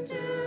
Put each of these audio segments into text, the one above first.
into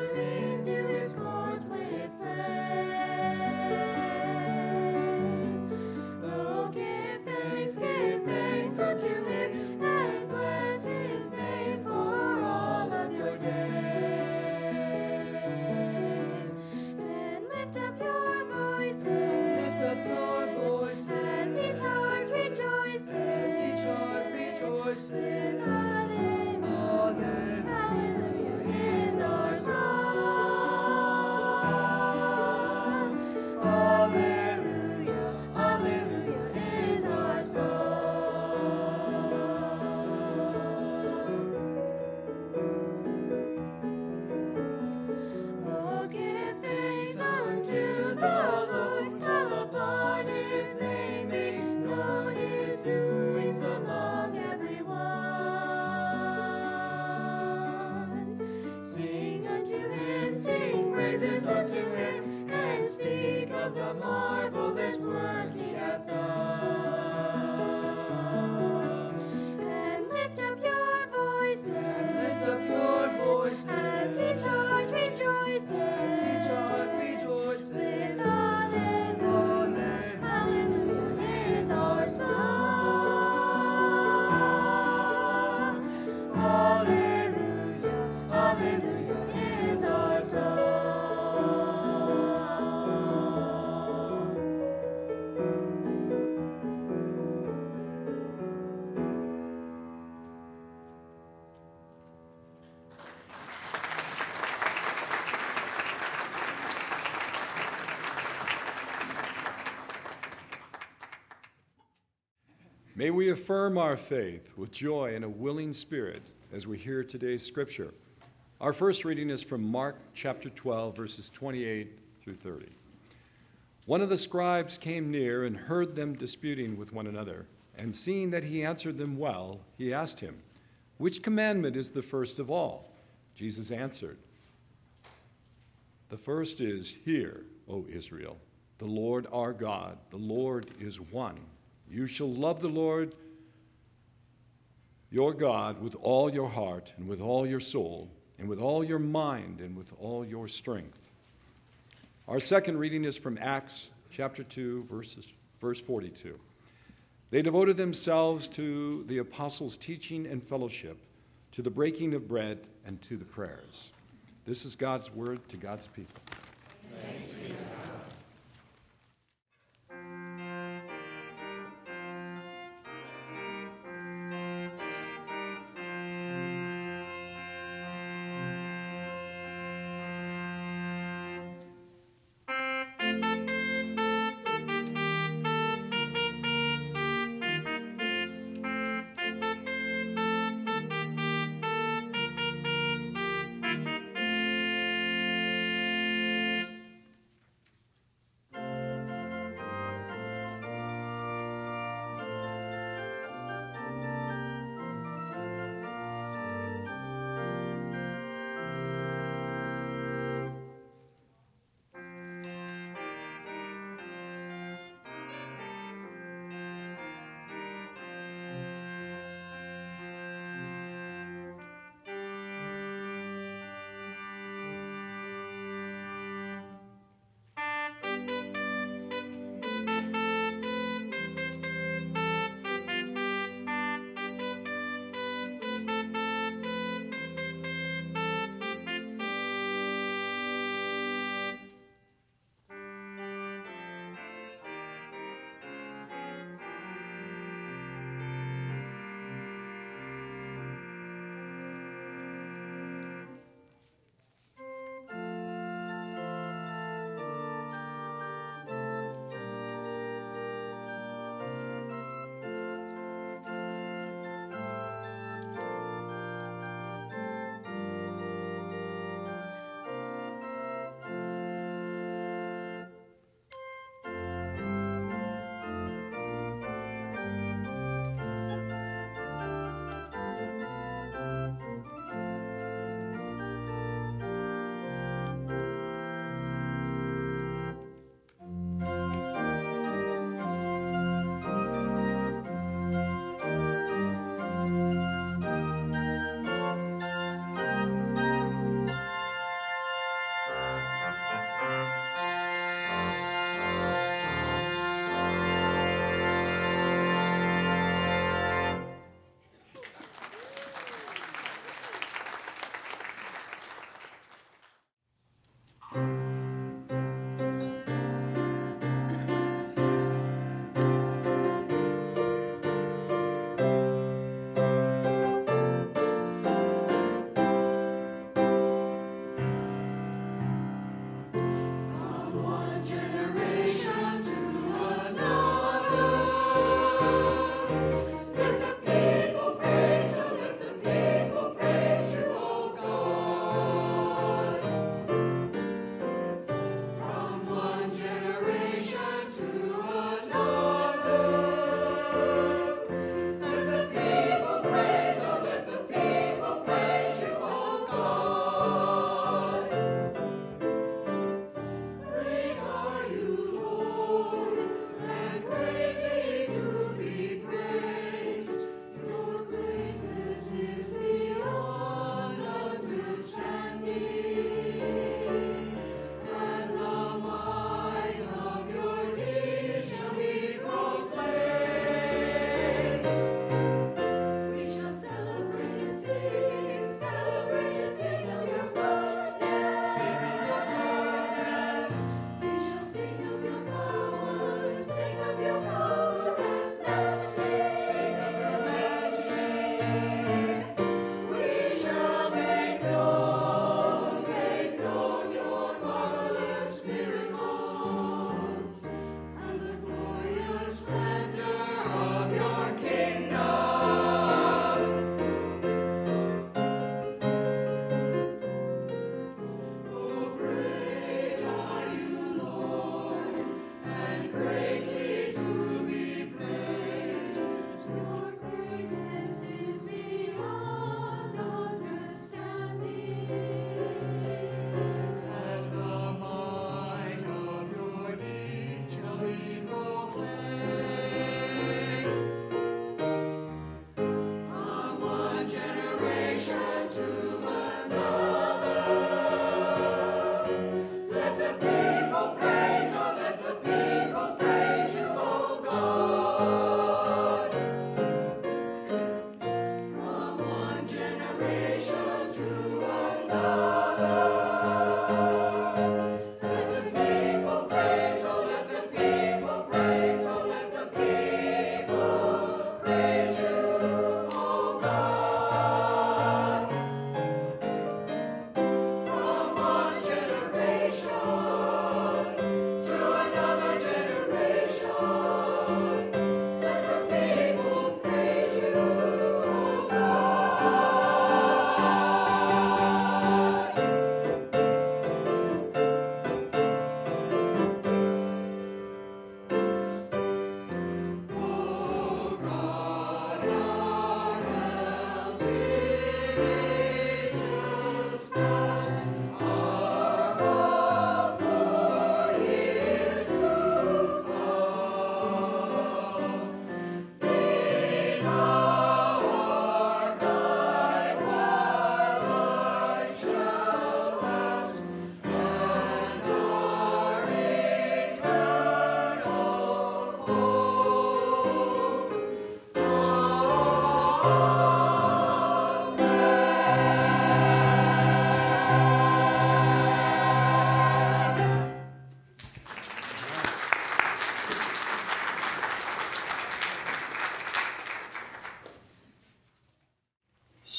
the marvelous May we affirm our faith with joy and a willing spirit as we hear today's scripture. Our first reading is from Mark chapter 12, verses 28 through 30. One of the scribes came near and heard them disputing with one another, and seeing that he answered them well, he asked him, Which commandment is the first of all? Jesus answered, The first is, Hear, O Israel, the Lord our God, the Lord is one. You shall love the Lord your God with all your heart and with all your soul and with all your mind and with all your strength. Our second reading is from Acts chapter 2 verses verse 42. They devoted themselves to the apostles' teaching and fellowship, to the breaking of bread and to the prayers. This is God's word to God's people.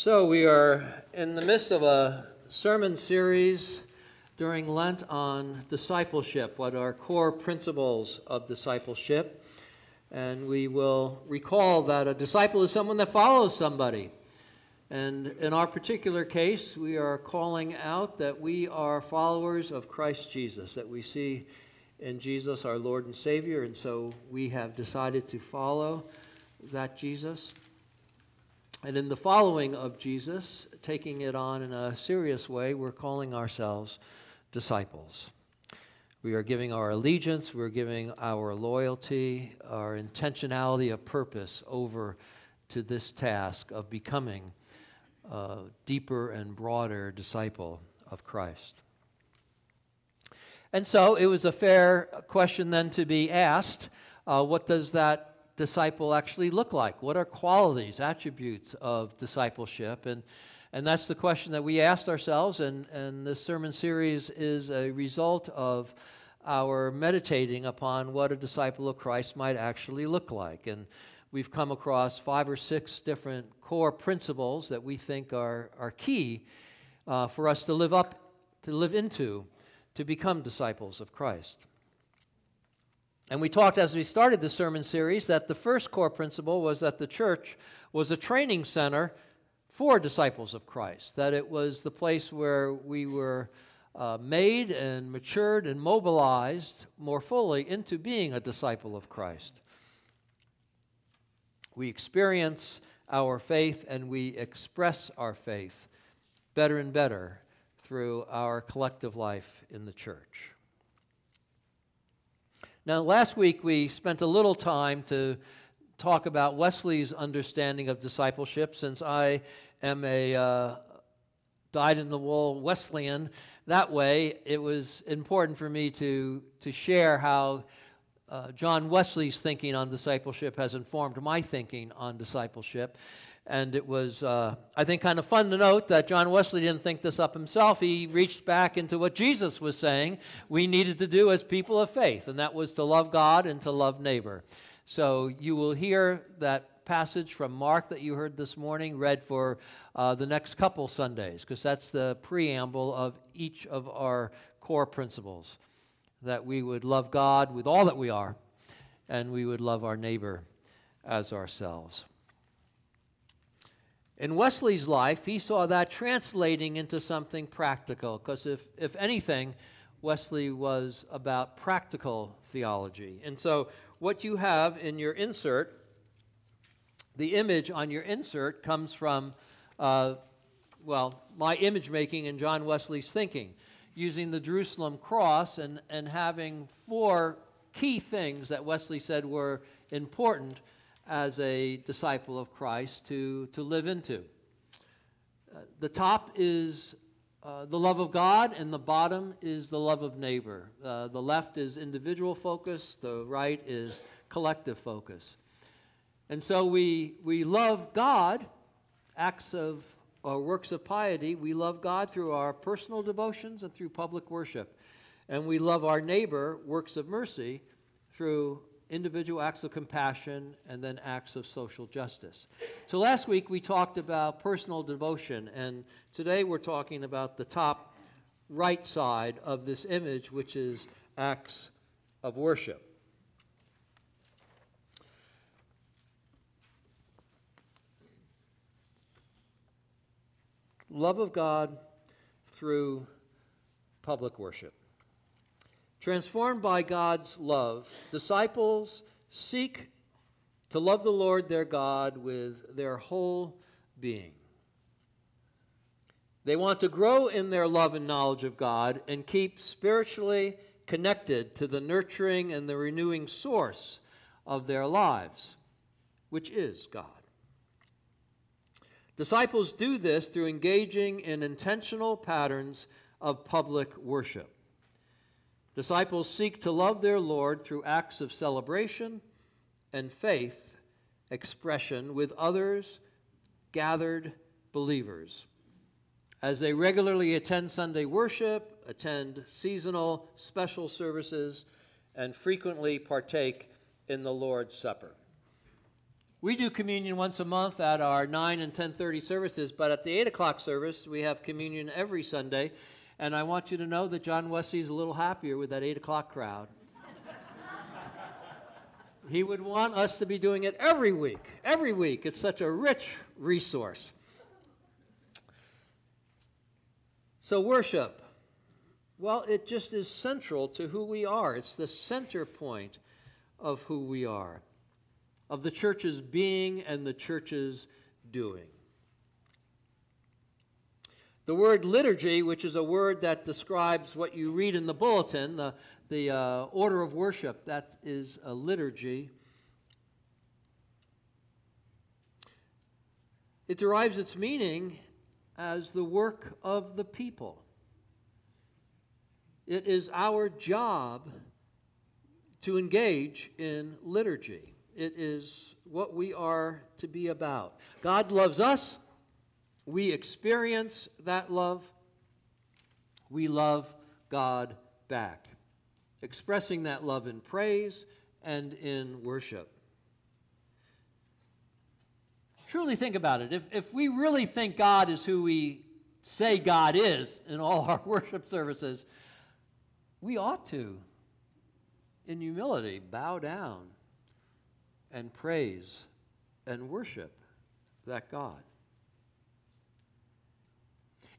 So, we are in the midst of a sermon series during Lent on discipleship, what are core principles of discipleship. And we will recall that a disciple is someone that follows somebody. And in our particular case, we are calling out that we are followers of Christ Jesus, that we see in Jesus our Lord and Savior. And so we have decided to follow that Jesus. And in the following of Jesus, taking it on in a serious way, we're calling ourselves disciples. We are giving our allegiance, we're giving our loyalty, our intentionality of purpose over to this task of becoming a deeper and broader disciple of Christ. And so it was a fair question then to be asked uh, what does that disciple actually look like? What are qualities, attributes of discipleship? And, and that's the question that we asked ourselves, and, and this sermon series is a result of our meditating upon what a disciple of Christ might actually look like. And we've come across five or six different core principles that we think are, are key uh, for us to live up, to live into, to become disciples of Christ. And we talked as we started the sermon series that the first core principle was that the church was a training center for disciples of Christ, that it was the place where we were uh, made and matured and mobilized more fully into being a disciple of Christ. We experience our faith and we express our faith better and better through our collective life in the church. Now, last week we spent a little time to talk about Wesley's understanding of discipleship since I am a uh, dyed in the wool Wesleyan. That way, it was important for me to, to share how uh, John Wesley's thinking on discipleship has informed my thinking on discipleship. And it was, uh, I think, kind of fun to note that John Wesley didn't think this up himself. He reached back into what Jesus was saying we needed to do as people of faith, and that was to love God and to love neighbor. So you will hear that passage from Mark that you heard this morning read for uh, the next couple Sundays, because that's the preamble of each of our core principles that we would love God with all that we are, and we would love our neighbor as ourselves. In Wesley's life, he saw that translating into something practical, because if, if anything, Wesley was about practical theology. And so, what you have in your insert, the image on your insert comes from, uh, well, my image making and John Wesley's thinking, using the Jerusalem cross and, and having four key things that Wesley said were important as a disciple of Christ to, to live into. Uh, the top is uh, the love of God, and the bottom is the love of neighbor. Uh, the left is individual focus, the right is collective focus. And so we, we love God, acts of or works of piety. We love God through our personal devotions and through public worship. And we love our neighbor, works of mercy, through individual acts of compassion, and then acts of social justice. So last week we talked about personal devotion, and today we're talking about the top right side of this image, which is acts of worship. Love of God through public worship. Transformed by God's love, disciples seek to love the Lord their God with their whole being. They want to grow in their love and knowledge of God and keep spiritually connected to the nurturing and the renewing source of their lives, which is God. Disciples do this through engaging in intentional patterns of public worship. Disciples seek to love their Lord through acts of celebration and faith expression with others, gathered believers. As they regularly attend Sunday worship, attend seasonal special services, and frequently partake in the Lord's Supper. We do communion once a month at our 9 and 10:30 services, but at the 8 o'clock service, we have communion every Sunday. And I want you to know that John Wesley is a little happier with that 8 o'clock crowd. he would want us to be doing it every week. Every week. It's such a rich resource. So, worship. Well, it just is central to who we are. It's the center point of who we are of the church's being and the church's doing. The word liturgy, which is a word that describes what you read in the bulletin, the, the uh, order of worship, that is a liturgy. It derives its meaning as the work of the people. It is our job to engage in liturgy. It is what we are to be about. God loves us. We experience that love. We love God back, expressing that love in praise and in worship. Truly think about it. If, if we really think God is who we say God is in all our worship services, we ought to, in humility, bow down and praise and worship that God.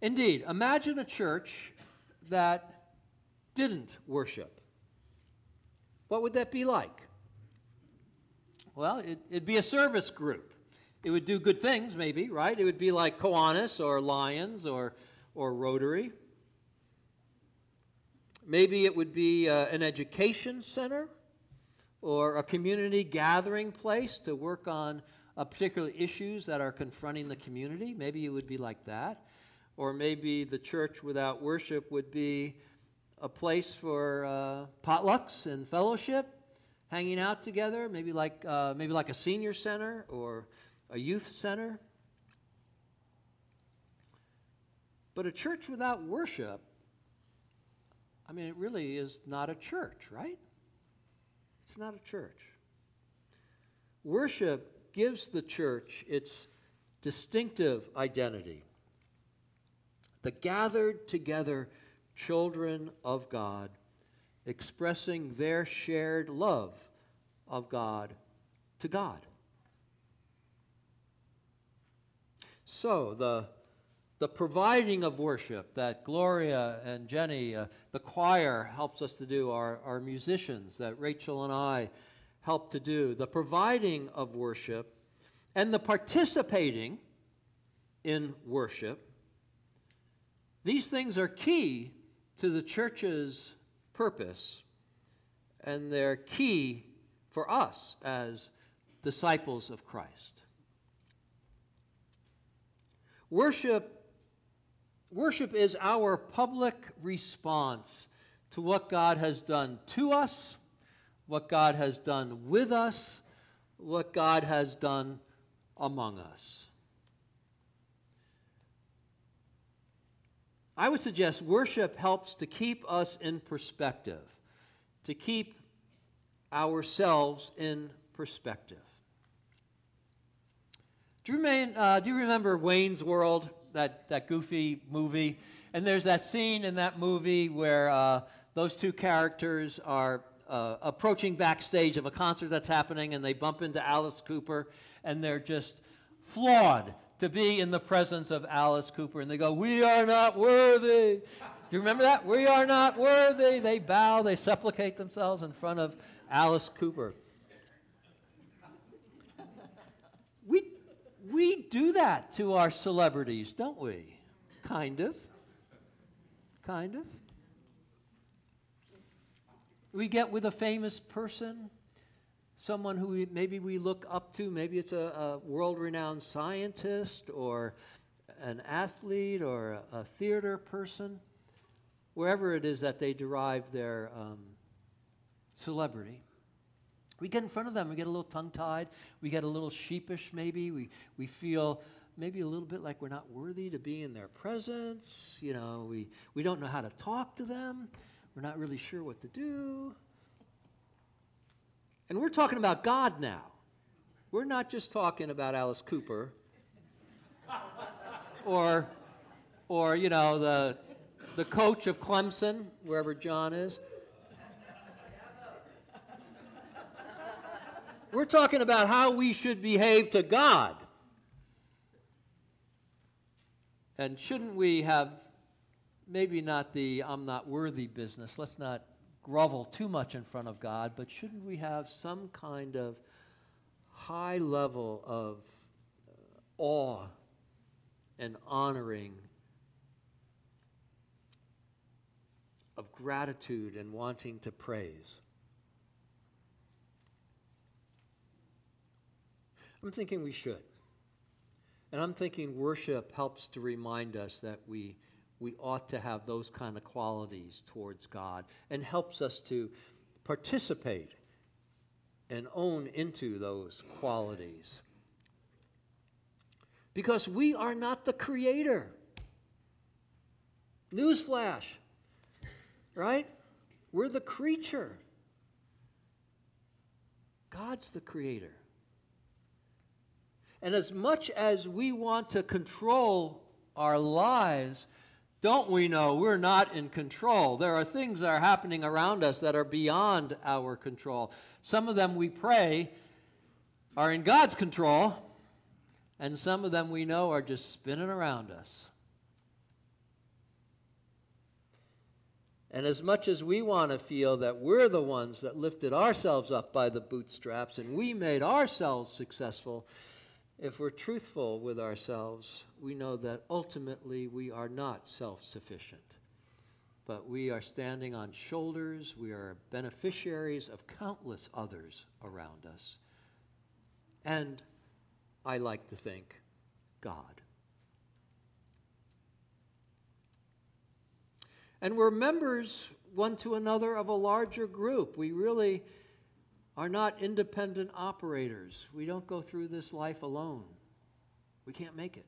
Indeed, imagine a church that didn't worship. What would that be like? Well, it, would be a service group. It would do good things, maybe, right? It would be like Kiwanis or Lions or, or Rotary. Maybe it would be uh, an education center or a community gathering place to work on uh, particular issues that are confronting the community. Maybe it would be like that. Or maybe the church without worship would be a place for uh, potlucks and fellowship, hanging out together, maybe like, uh, maybe like a senior center or a youth center. But a church without worship, I mean, it really is not a church, right? It's not a church. Worship gives the church its distinctive identity. The gathered together children of God expressing their shared love of God to God. So, the the providing of worship that Gloria and Jenny, uh, the choir, helps us to do, our, our musicians that Rachel and I help to do, the providing of worship and the participating in worship, these things are key to the church's purpose, and they're key for us as disciples of Christ. Worship Worship is our public response to what God has done to us, what God has done with us, what God has done among us. I would suggest worship helps to keep us in perspective, to keep ourselves in perspective. Do you, remain, uh, do you remember Wayne's World? that, that goofy movie. And there's that scene in that movie where uh, those two characters are uh, approaching backstage of a concert that's happening and they bump into Alice Cooper and they're just flawed to be in the presence of Alice Cooper. And they go, We are not worthy. Do you remember that? We are not worthy. They bow, they supplicate themselves in front of Alice Cooper. we we do that to our celebrities, don't we? Kind of. Kind of. We get with a famous person, someone who we, maybe we look up to, maybe it's a, a world renowned scientist or an athlete or a, a, theater person, wherever it is that they derive their um, celebrity. We get in front of them, we get a little tongue tied, we get a little sheepish maybe, we, we feel maybe a little bit like we're not worthy to be in their presence. You know, we, we don't know how to talk to them, we're not really sure what to do. And we're talking about God now. we're not just talking about Alice Cooper or, or you know, the, the coach of Clemson, wherever John is. We're talking about how we should behave to God. And shouldn't we have maybe not the I'm not worthy business? Let's not grovel too much in front of God, but shouldn't we have some kind of high level of uh, awe and honoring of gratitude and wanting to praise? I'm thinking we should. And I'm thinking worship helps to remind us that we, we ought to have those kind of qualities towards God and helps us to participate and own into those qualities. Because we are not the creator. Newsflash, right? We're the creature. God's the creator. And as much as we want to control our lives, don't we know we're not in control? There are things that are happening around us that are beyond our control. Some of them we pray are in God's control, and some of them we know are just spinning around us. And as much as we want to feel that we're the ones that lifted ourselves up by the bootstraps and we made ourselves successful, if we're truthful with ourselves, we know that ultimately we are not self sufficient. But we are standing on shoulders, we are beneficiaries of countless others around us. And I like to think God. And we're members one to another of a larger group. We really are not independent operators. We don't go through this life alone. We can't make it.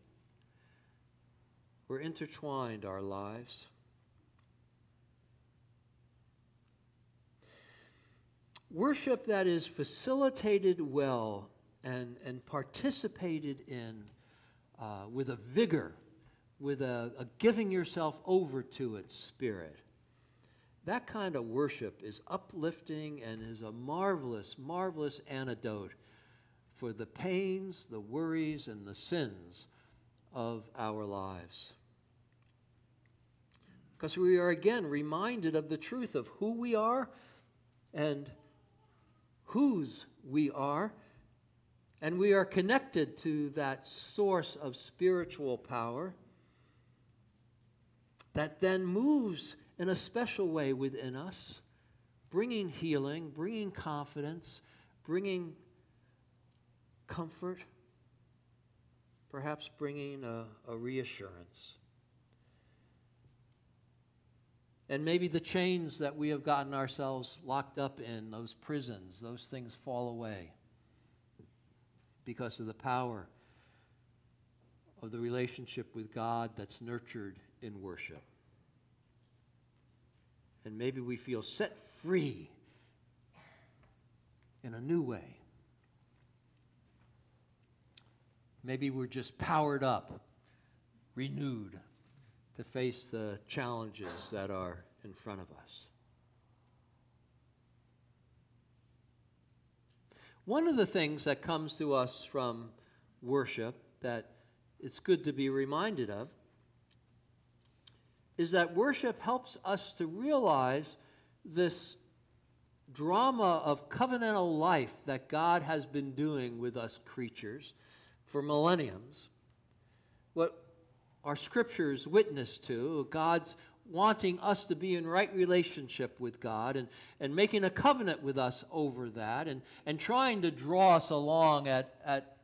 We're intertwined, our lives. Worship that is facilitated well and, and participated in uh, with a vigor, with a, a giving yourself over to its spirit that kind of worship is uplifting and is a marvelous, marvelous antidote for the pains, the worries, and the sins of our lives. Because we are again reminded of the truth of who we are and whose we are, and we are connected to that source of spiritual power that then moves in a special way within us, bringing healing, bringing confidence, bringing comfort, perhaps bringing a, a reassurance. And maybe the chains that we have gotten ourselves locked up in, those prisons, those things fall away because of the power of the relationship with God that's nurtured in worship and maybe we feel set free in a new way. Maybe we're just powered up, renewed to face the challenges that are in front of us. One of the things that comes to us from worship that it's good to be reminded of is that worship helps us to realize this drama of covenantal life that God has been doing with us creatures for millenniums. What our scriptures witness to, God's wanting us to be in right relationship with God and, and making a covenant with us over that and, and trying to draw us along at, at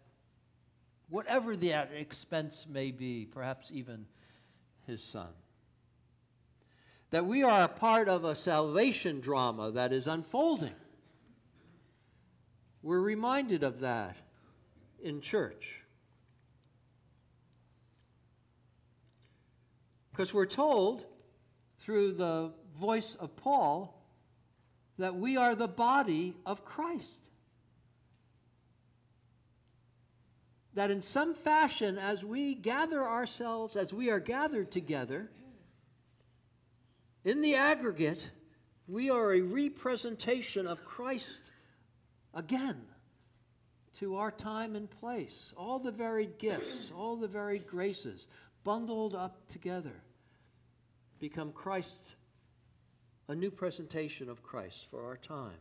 whatever the expense may be, perhaps even his son that we are a part of a salvation drama that is unfolding. We're reminded of that in church. Because we're told through the voice of Paul that we are the body of Christ. that in some fashion, as we gather ourselves, as we are gathered together, in the aggregate, we are a representation of Christ again to our time and place. All the varied gifts, all the varied graces, bundled up together, become Christ, a new presentation of Christ for our time.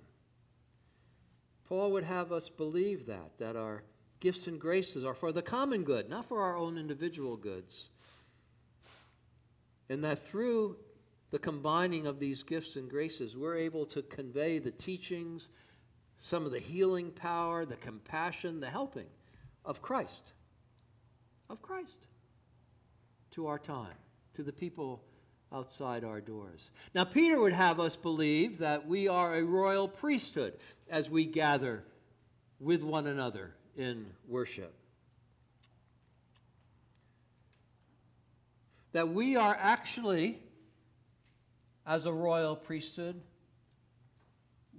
Paul would have us believe that, that our gifts and graces are for the common good, not for our own individual goods. And that through the combining of these gifts and graces, we're able to convey the teachings, some of the healing power, the compassion, the helping of Christ. Of Christ to our time, to the people outside our doors. Now, Peter would have us believe that we are a royal priesthood as we gather with one another in worship. That we are actually, as a royal priesthood,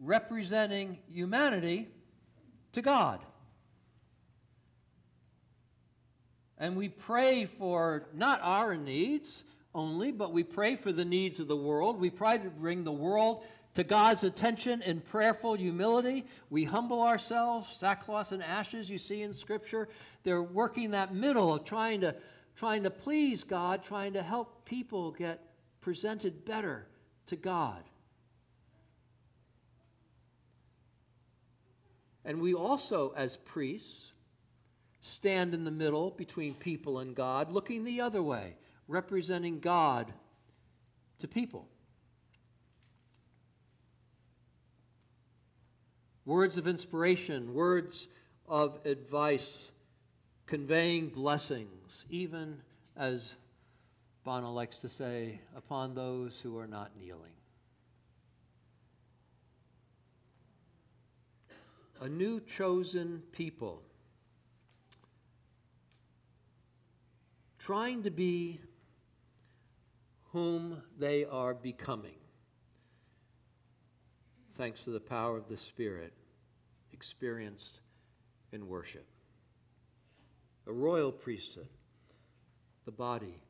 representing humanity to God. And we pray for not our needs only, but we pray for the needs of the world. We try to bring the world to God's attention in prayerful humility. We humble ourselves, sackcloth and ashes, you see in Scripture. They're working that middle of trying to, trying to please God, trying to help people get presented better to God. And we also, as priests, stand in the middle between people and God, looking the other way, representing God to people. Words of inspiration, words of advice, conveying blessings, even as Bono likes to say, upon those who are not kneeling. A new chosen people trying to be whom they are becoming, thanks to the power of the Spirit experienced in worship. A royal priesthood, the body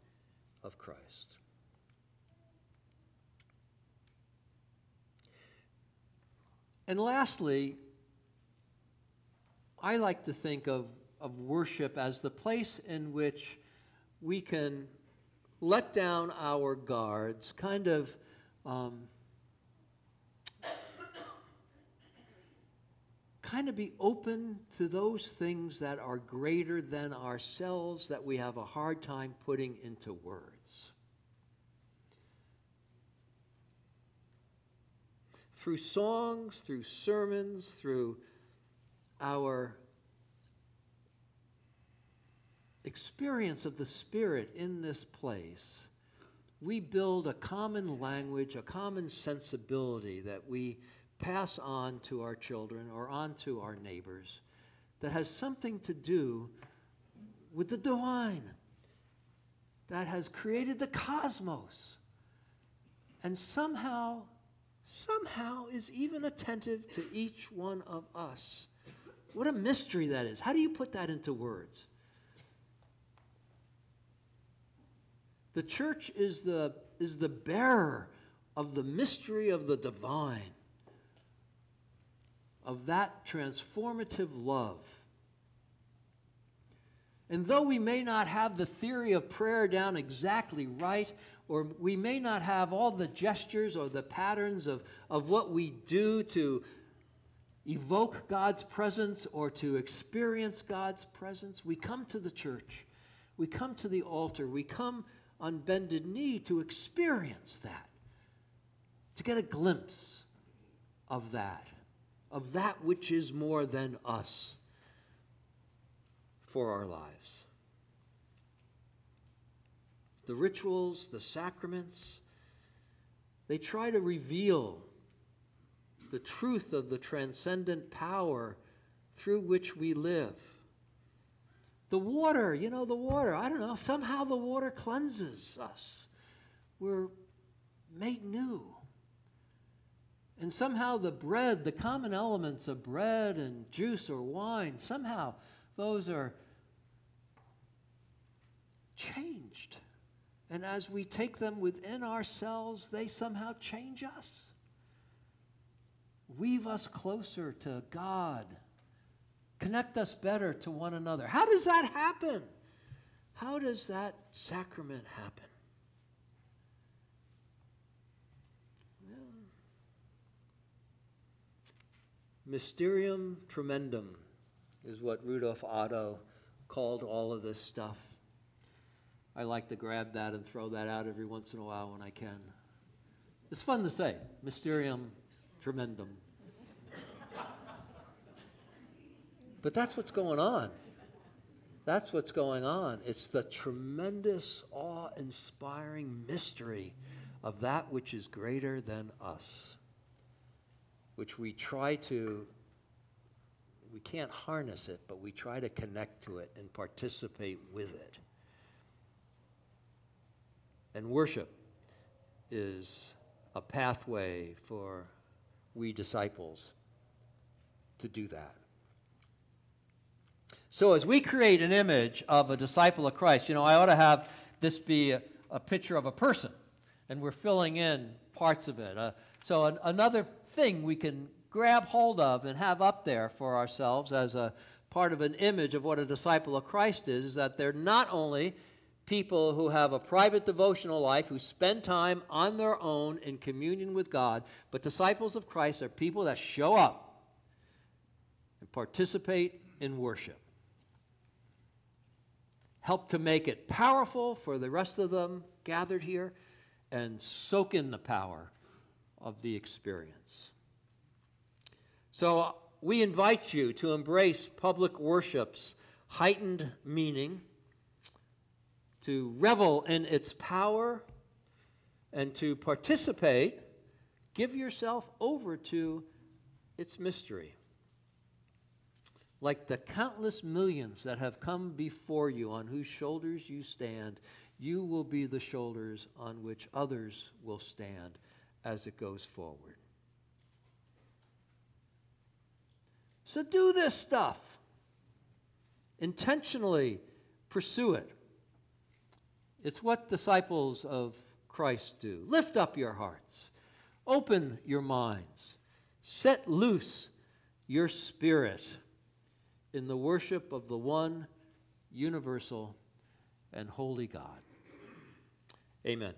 of Christ. And lastly, I like to think of, of worship as the place in which we can let down our guards, kind of um, kind of be open to those things that are greater than ourselves that we have a hard time putting into words. Through songs, through sermons, through our experience of the Spirit in this place, we build a common language, a common sensibility that we pass on to our children or on to our neighbors that has something to do with the divine that has created the cosmos and somehow, somehow is even attentive to each one of us. What a mystery that is. How do you put that into words? The church is the, is the bearer of the mystery of the divine, of that transformative love. And though we may not have the theory of prayer down exactly right, or we may not have all the gestures or the patterns of, of what we do to evoke God's presence or to experience God's presence, we come to the church. We come to the altar. We come on bended knee to experience that, to get a glimpse of that, of that which is more than us for our lives. The rituals, the sacraments, they try to reveal the truth of the transcendent power through which we live. The water, you know, the water, I don't know, somehow the water cleanses us. We're made new. And somehow the bread, the common elements of bread and juice or wine, somehow those are changed. And as we take them within ourselves, they somehow change us, weave us closer to God, connect us better to one another. How does that happen? How does that sacrament happen? Mysterium tremendum is what Rudolf Otto called all of this stuff. I like to grab that and throw that out every once in a while when I can. It's fun to say, Mysterium tremendum. but that's what's going on. That's what's going on. It's the tremendous, awe inspiring mystery of that which is greater than us which we try to, we can't harness it, but we try to connect to it and participate with it. And worship is a pathway for we disciples to do that. So, as we create an image of a disciple of Christ, you know, I ought to have this be a, a picture of a person, and we're filling in parts of it. Uh, so, an, another thing we can grab hold of and have up there for ourselves as a part of an image of what a disciple of Christ is, is that they're not only people who have a private devotional life, who spend time on their own in communion with God, but disciples of Christ are people that show up and participate in worship. Help to make it powerful for the rest of them gathered here and soak in the power of the experience. So we invite you to embrace public worship's heightened meaning, to revel in its power, and to participate, give yourself over to its mystery. Like the countless millions that have come before you, on whose shoulders you stand, you will be the shoulders on which others will stand as it goes forward. So do this stuff. Intentionally pursue it. It's what disciples of Christ do. Lift up your hearts, open your minds, set loose your spirit in the worship of the one universal and holy God. Amen.